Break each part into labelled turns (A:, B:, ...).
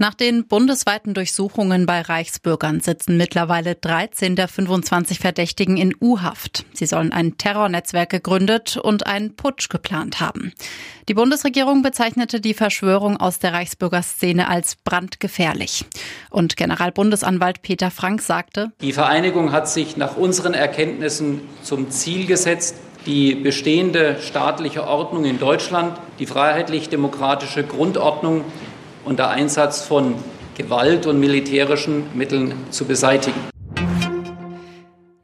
A: Nach den bundesweiten Durchsuchungen bei Reichsbürgern sitzen mittlerweile 13 der 25 Verdächtigen in U-Haft. Sie sollen ein Terrornetzwerk gegründet und einen Putsch geplant haben. Die Bundesregierung bezeichnete die Verschwörung aus der Reichsbürgerszene als brandgefährlich. Und Generalbundesanwalt Peter Frank sagte,
B: Die Vereinigung hat sich nach unseren Erkenntnissen zum Ziel gesetzt, die bestehende staatliche Ordnung in Deutschland, die freiheitlich-demokratische Grundordnung unter Einsatz von Gewalt und militärischen Mitteln zu beseitigen.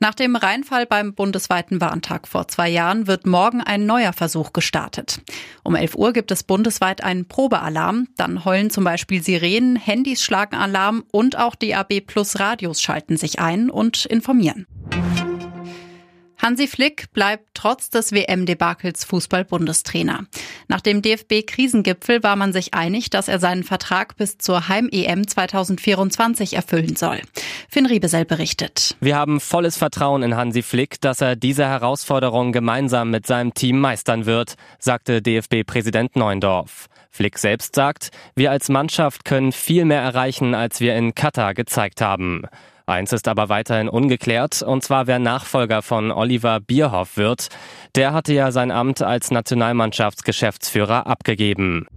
A: Nach dem Reinfall beim bundesweiten Warntag vor zwei Jahren wird morgen ein neuer Versuch gestartet. Um 11 Uhr gibt es bundesweit einen Probealarm. Dann heulen zum Beispiel Sirenen, Handys schlagen Alarm und auch DAB Plus Radios schalten sich ein und informieren. Hansi Flick bleibt trotz des WM-Debakels Fußball-Bundestrainer. Nach dem DFB-Krisengipfel war man sich einig, dass er seinen Vertrag bis zur Heim-EM 2024 erfüllen soll. Finn Riebesell berichtet.
C: Wir haben volles Vertrauen in Hansi Flick, dass er diese Herausforderung gemeinsam mit seinem Team meistern wird, sagte DFB-Präsident Neundorf. Flick selbst sagt, wir als Mannschaft können viel mehr erreichen, als wir in Katar gezeigt haben. Eins ist aber weiterhin ungeklärt, und zwar wer Nachfolger von Oliver Bierhoff wird. Der hatte ja sein Amt als Nationalmannschaftsgeschäftsführer abgegeben.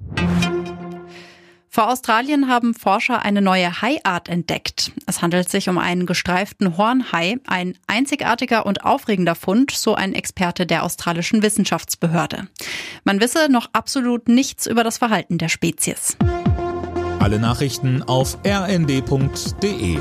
A: Vor Australien haben Forscher eine neue Haiart entdeckt. Es handelt sich um einen gestreiften Hornhai, ein einzigartiger und aufregender Fund, so ein Experte der australischen Wissenschaftsbehörde. Man wisse noch absolut nichts über das Verhalten der Spezies.
D: Alle Nachrichten auf rnd.de